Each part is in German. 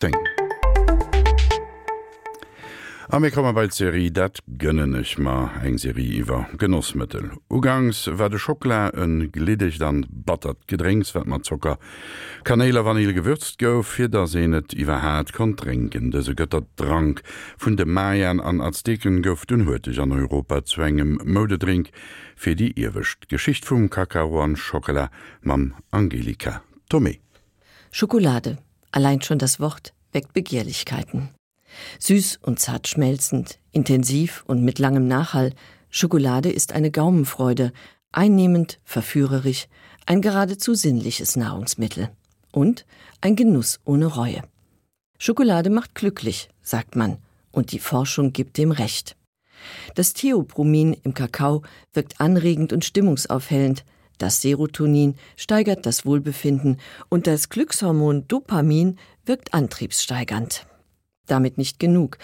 denkt. Am kommmer bei Serie dat gënnen ichch ma eng Serie iwwer Genossmittel. Ugangs war de Schokola en gliddig an battert gedrinks wat mat zocker. Kanäler vanille gewürzt gouf, fir der senet iwwer hart kon trinken, de se Götter drank vun de Maiern an Azteken gouft un huetech an Europa zwängem Modedrink fir die irwicht Geschicht vum Kakao an Schokola mam Angelika Tommy. Schokolade allein schon das Wort weckt Begehrlichkeiten. Süß und zart schmelzend, intensiv und mit langem Nachhall, Schokolade ist eine Gaumenfreude, einnehmend, verführerisch, ein geradezu sinnliches Nahrungsmittel und ein Genuss ohne Reue. Schokolade macht glücklich, sagt man, und die Forschung gibt dem Recht. Das Theobromin im Kakao wirkt anregend und stimmungsaufhellend, das Serotonin steigert das Wohlbefinden und das Glückshormon Dopamin wirkt antriebssteigernd damit nicht genug.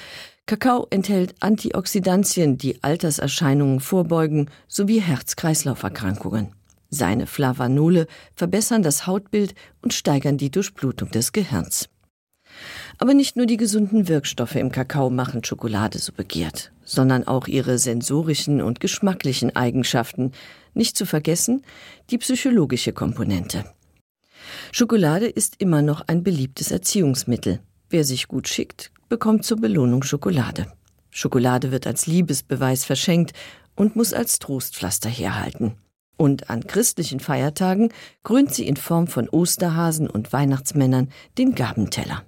Kakao enthält Antioxidantien, die Alterserscheinungen vorbeugen sowie Herz-Kreislauf-Erkrankungen. Seine Flavanole verbessern das Hautbild und steigern die Durchblutung des Gehirns. Aber nicht nur die gesunden Wirkstoffe im Kakao machen Schokolade so begehrt, sondern auch ihre sensorischen und geschmacklichen Eigenschaften, nicht zu vergessen die psychologische Komponente. Schokolade ist immer noch ein beliebtes Erziehungsmittel. Wer sich gut schickt, bekommt zur Belohnung Schokolade. Schokolade wird als Liebesbeweis verschenkt und muss als Trostpflaster herhalten. Und an christlichen Feiertagen grünt sie in Form von Osterhasen und Weihnachtsmännern den Gabenteller.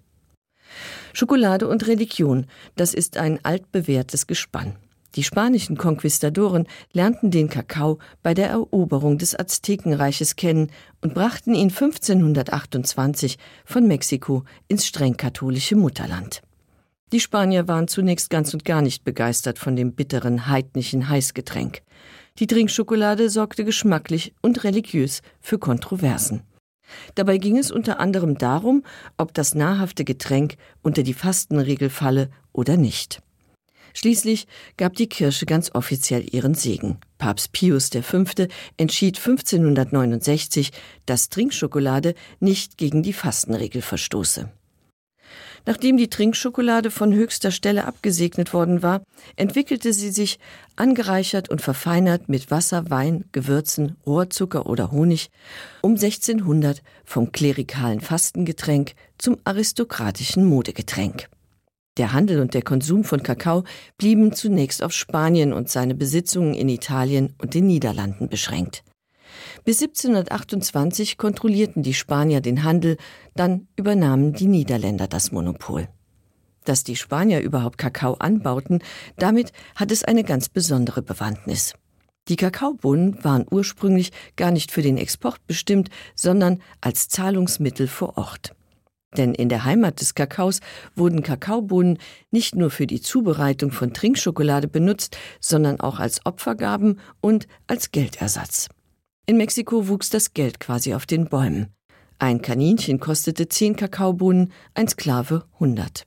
Schokolade und Religion, das ist ein altbewährtes Gespann. Die spanischen Konquistadoren lernten den Kakao bei der Eroberung des Aztekenreiches kennen und brachten ihn 1528 von Mexiko ins streng katholische Mutterland. Die Spanier waren zunächst ganz und gar nicht begeistert von dem bitteren heidnischen Heißgetränk. Die Trinkschokolade sorgte geschmacklich und religiös für Kontroversen. Dabei ging es unter anderem darum, ob das nahrhafte Getränk unter die Fastenregel falle oder nicht. Schließlich gab die Kirche ganz offiziell ihren Segen. Papst Pius V. entschied 1569, dass Trinkschokolade nicht gegen die Fastenregel verstoße. Nachdem die Trinkschokolade von höchster Stelle abgesegnet worden war, entwickelte sie sich angereichert und verfeinert mit Wasser, Wein, Gewürzen, Rohrzucker oder Honig um 1600 vom klerikalen Fastengetränk zum aristokratischen Modegetränk. Der Handel und der Konsum von Kakao blieben zunächst auf Spanien und seine Besitzungen in Italien und den Niederlanden beschränkt. Bis 1728 kontrollierten die Spanier den Handel, dann übernahmen die Niederländer das Monopol. Dass die Spanier überhaupt Kakao anbauten, damit hat es eine ganz besondere Bewandtnis. Die Kakaobohnen waren ursprünglich gar nicht für den Export bestimmt, sondern als Zahlungsmittel vor Ort. Denn in der Heimat des Kakaos wurden Kakaobohnen nicht nur für die Zubereitung von Trinkschokolade benutzt, sondern auch als Opfergaben und als Geldersatz. In Mexiko wuchs das Geld quasi auf den Bäumen. Ein Kaninchen kostete zehn Kakaobohnen, ein Sklave 100.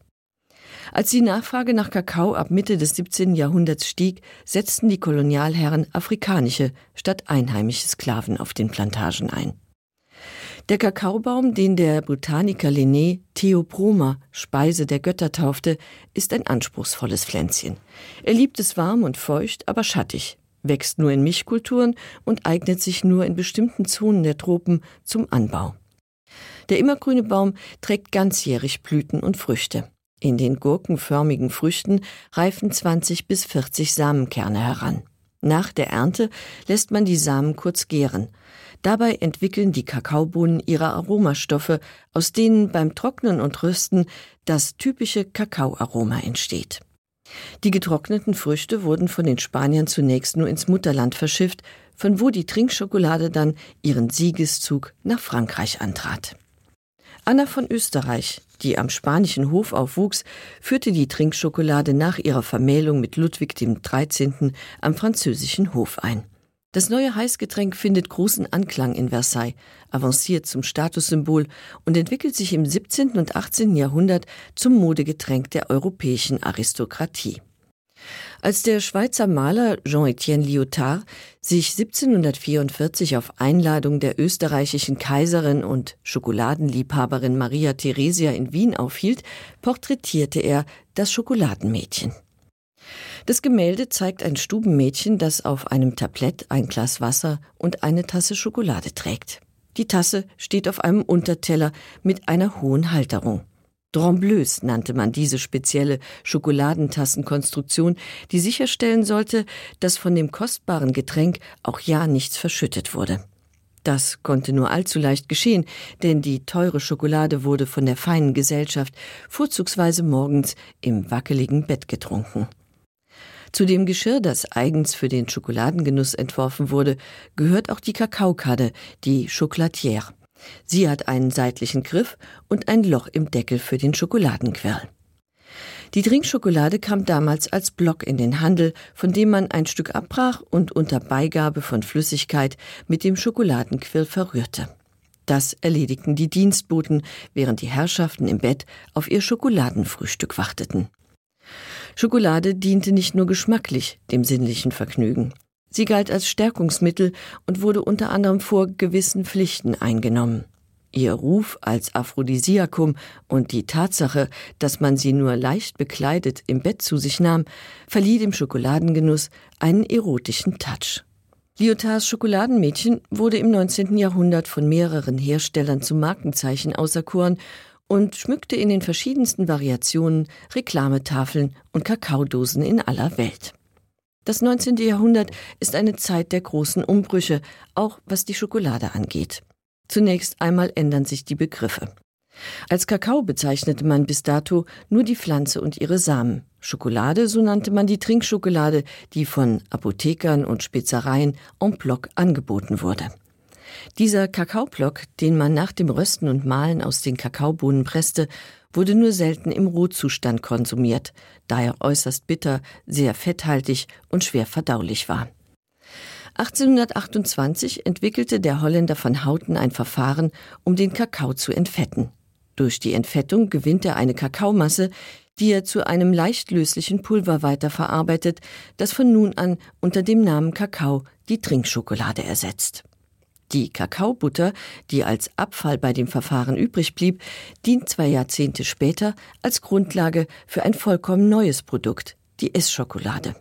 Als die Nachfrage nach Kakao ab Mitte des 17. Jahrhunderts stieg, setzten die Kolonialherren afrikanische statt einheimische Sklaven auf den Plantagen ein. Der Kakaobaum, den der Botaniker Linné Theoproma Speise der Götter taufte, ist ein anspruchsvolles Pflänzchen. Er liebt es warm und feucht, aber schattig, wächst nur in Mischkulturen und eignet sich nur in bestimmten Zonen der Tropen zum Anbau. Der immergrüne Baum trägt ganzjährig Blüten und Früchte. In den gurkenförmigen Früchten reifen 20 bis 40 Samenkerne heran. Nach der Ernte lässt man die Samen kurz gären. Dabei entwickeln die Kakaobohnen ihre Aromastoffe, aus denen beim Trocknen und Rüsten das typische Kakaoaroma entsteht. Die getrockneten Früchte wurden von den Spaniern zunächst nur ins Mutterland verschifft, von wo die Trinkschokolade dann ihren Siegeszug nach Frankreich antrat. Anna von Österreich, die am spanischen Hof aufwuchs, führte die Trinkschokolade nach ihrer Vermählung mit Ludwig dem 13. am französischen Hof ein. Das neue Heißgetränk findet großen Anklang in Versailles, avanciert zum Statussymbol und entwickelt sich im 17. und 18. Jahrhundert zum Modegetränk der europäischen Aristokratie. Als der Schweizer Maler Jean-Étienne Lyotard sich 1744 auf Einladung der österreichischen Kaiserin und Schokoladenliebhaberin Maria Theresia in Wien aufhielt, porträtierte er das Schokoladenmädchen. Das Gemälde zeigt ein Stubenmädchen, das auf einem Tablett ein Glas Wasser und eine Tasse Schokolade trägt. Die Tasse steht auf einem Unterteller mit einer hohen Halterung. Drembleuse nannte man diese spezielle Schokoladentassenkonstruktion, die sicherstellen sollte, dass von dem kostbaren Getränk auch ja nichts verschüttet wurde. Das konnte nur allzu leicht geschehen, denn die teure Schokolade wurde von der feinen Gesellschaft vorzugsweise morgens im wackeligen Bett getrunken. Zu dem Geschirr, das eigens für den Schokoladengenuss entworfen wurde, gehört auch die Kakaokadde, die Chocolatière. Sie hat einen seitlichen Griff und ein Loch im Deckel für den Schokoladenquirl. Die Trinkschokolade kam damals als Block in den Handel, von dem man ein Stück abbrach und unter Beigabe von Flüssigkeit mit dem Schokoladenquirl verrührte. Das erledigten die Dienstboten, während die Herrschaften im Bett auf ihr Schokoladenfrühstück warteten. Schokolade diente nicht nur geschmacklich dem sinnlichen Vergnügen. Sie galt als Stärkungsmittel und wurde unter anderem vor gewissen Pflichten eingenommen. Ihr Ruf als Aphrodisiakum und die Tatsache, dass man sie nur leicht bekleidet im Bett zu sich nahm, verlieh dem Schokoladengenuss einen erotischen Touch. Lyotards Schokoladenmädchen wurde im 19. Jahrhundert von mehreren Herstellern zum Markenzeichen auserkoren und schmückte in den verschiedensten Variationen Reklametafeln und Kakaodosen in aller Welt. Das 19. Jahrhundert ist eine Zeit der großen Umbrüche, auch was die Schokolade angeht. Zunächst einmal ändern sich die Begriffe. Als Kakao bezeichnete man bis dato nur die Pflanze und ihre Samen. Schokolade, so nannte man die Trinkschokolade, die von Apothekern und Spezereien en bloc angeboten wurde. Dieser Kakaoblock, den man nach dem Rösten und Mahlen aus den Kakaobohnen presste, wurde nur selten im Rohzustand konsumiert, da er äußerst bitter, sehr fetthaltig und schwer verdaulich war. 1828 entwickelte der Holländer von Hauten ein Verfahren, um den Kakao zu entfetten. Durch die Entfettung gewinnt er eine Kakaomasse, die er zu einem leicht löslichen Pulver weiterverarbeitet, das von nun an unter dem Namen Kakao die Trinkschokolade ersetzt. Die Kakaobutter, die als Abfall bei dem Verfahren übrig blieb, dient zwei Jahrzehnte später als Grundlage für ein vollkommen neues Produkt, die Essschokolade.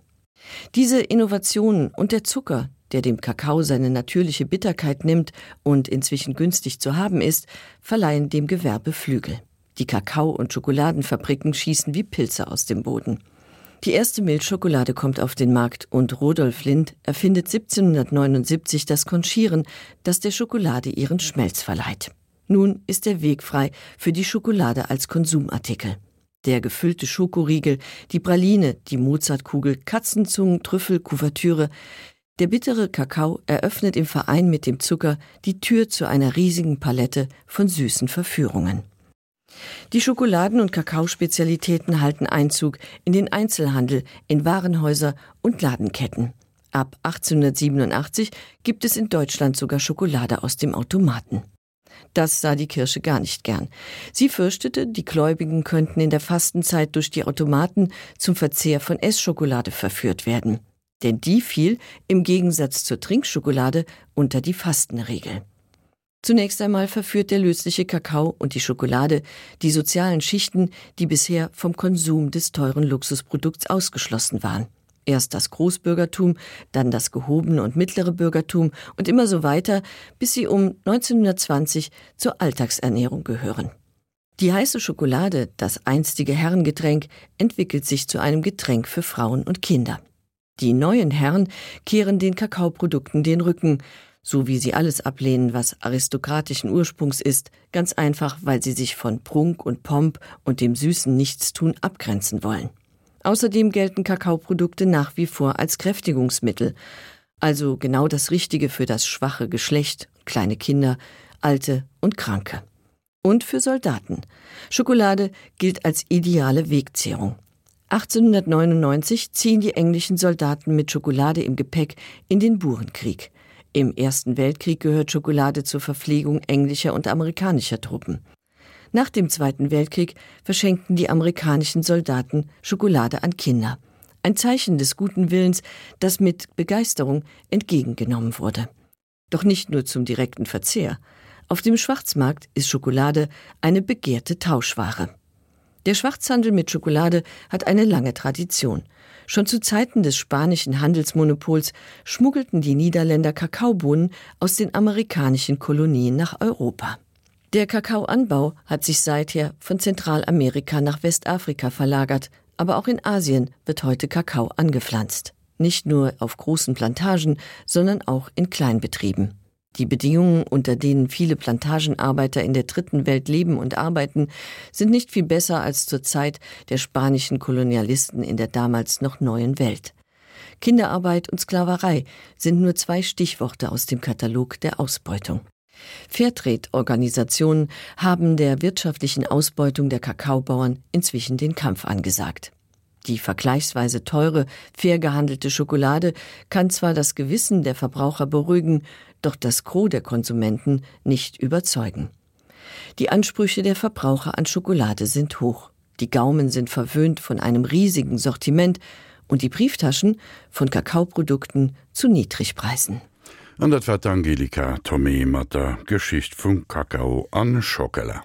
Diese Innovationen und der Zucker, der dem Kakao seine natürliche Bitterkeit nimmt und inzwischen günstig zu haben ist, verleihen dem Gewerbe Flügel. Die Kakao- und Schokoladenfabriken schießen wie Pilze aus dem Boden. Die erste Milchschokolade kommt auf den Markt und Rudolf Lind erfindet 1779 das Konchieren, das der Schokolade ihren Schmelz verleiht. Nun ist der Weg frei für die Schokolade als Konsumartikel. Der gefüllte Schokoriegel, die Praline, die Mozartkugel, Katzenzungen, Trüffel, Kuvertüre, der bittere Kakao eröffnet im Verein mit dem Zucker die Tür zu einer riesigen Palette von süßen Verführungen. Die Schokoladen- und Kakaospezialitäten halten Einzug in den Einzelhandel, in Warenhäuser und Ladenketten. Ab 1887 gibt es in Deutschland sogar Schokolade aus dem Automaten. Das sah die Kirche gar nicht gern. Sie fürchtete, die Gläubigen könnten in der Fastenzeit durch die Automaten zum Verzehr von Essschokolade verführt werden. Denn die fiel, im Gegensatz zur Trinkschokolade, unter die Fastenregel. Zunächst einmal verführt der lösliche Kakao und die Schokolade die sozialen Schichten, die bisher vom Konsum des teuren Luxusprodukts ausgeschlossen waren. Erst das Großbürgertum, dann das gehobene und mittlere Bürgertum und immer so weiter, bis sie um 1920 zur Alltagsernährung gehören. Die heiße Schokolade, das einstige Herrengetränk, entwickelt sich zu einem Getränk für Frauen und Kinder. Die neuen Herren kehren den Kakaoprodukten den Rücken, so wie sie alles ablehnen, was aristokratischen Ursprungs ist, ganz einfach, weil sie sich von Prunk und Pomp und dem süßen Nichtstun abgrenzen wollen. Außerdem gelten Kakaoprodukte nach wie vor als Kräftigungsmittel, also genau das Richtige für das schwache Geschlecht, kleine Kinder, alte und Kranke. Und für Soldaten. Schokolade gilt als ideale Wegzehrung. 1899 ziehen die englischen Soldaten mit Schokolade im Gepäck in den Burenkrieg. Im Ersten Weltkrieg gehört Schokolade zur Verpflegung englischer und amerikanischer Truppen. Nach dem Zweiten Weltkrieg verschenkten die amerikanischen Soldaten Schokolade an Kinder. ein Zeichen des guten Willens, das mit Begeisterung entgegengenommen wurde. Doch nicht nur zum direkten Verzehr. Auf dem Schwarzmarkt ist Schokolade eine begehrte Tauschware. Der Schwarzhandel mit Schokolade hat eine lange Tradition. Schon zu Zeiten des spanischen Handelsmonopols schmuggelten die Niederländer Kakaobohnen aus den amerikanischen Kolonien nach Europa. Der Kakaoanbau hat sich seither von Zentralamerika nach Westafrika verlagert, aber auch in Asien wird heute Kakao angepflanzt. Nicht nur auf großen Plantagen, sondern auch in Kleinbetrieben. Die Bedingungen, unter denen viele Plantagenarbeiter in der dritten Welt leben und arbeiten, sind nicht viel besser als zur Zeit der spanischen Kolonialisten in der damals noch neuen Welt. Kinderarbeit und Sklaverei sind nur zwei Stichworte aus dem Katalog der Ausbeutung. Fairtrade-Organisationen haben der wirtschaftlichen Ausbeutung der Kakaobauern inzwischen den Kampf angesagt. Die vergleichsweise teure, fair gehandelte Schokolade kann zwar das Gewissen der Verbraucher beruhigen, doch das Gros der Konsumenten nicht überzeugen. Die Ansprüche der Verbraucher an Schokolade sind hoch. Die Gaumen sind verwöhnt von einem riesigen Sortiment und die Brieftaschen von Kakaoprodukten zu Niedrigpreisen. An dat wat Angelika Tomé mat der Geschicht vum Kakao an Schokeller.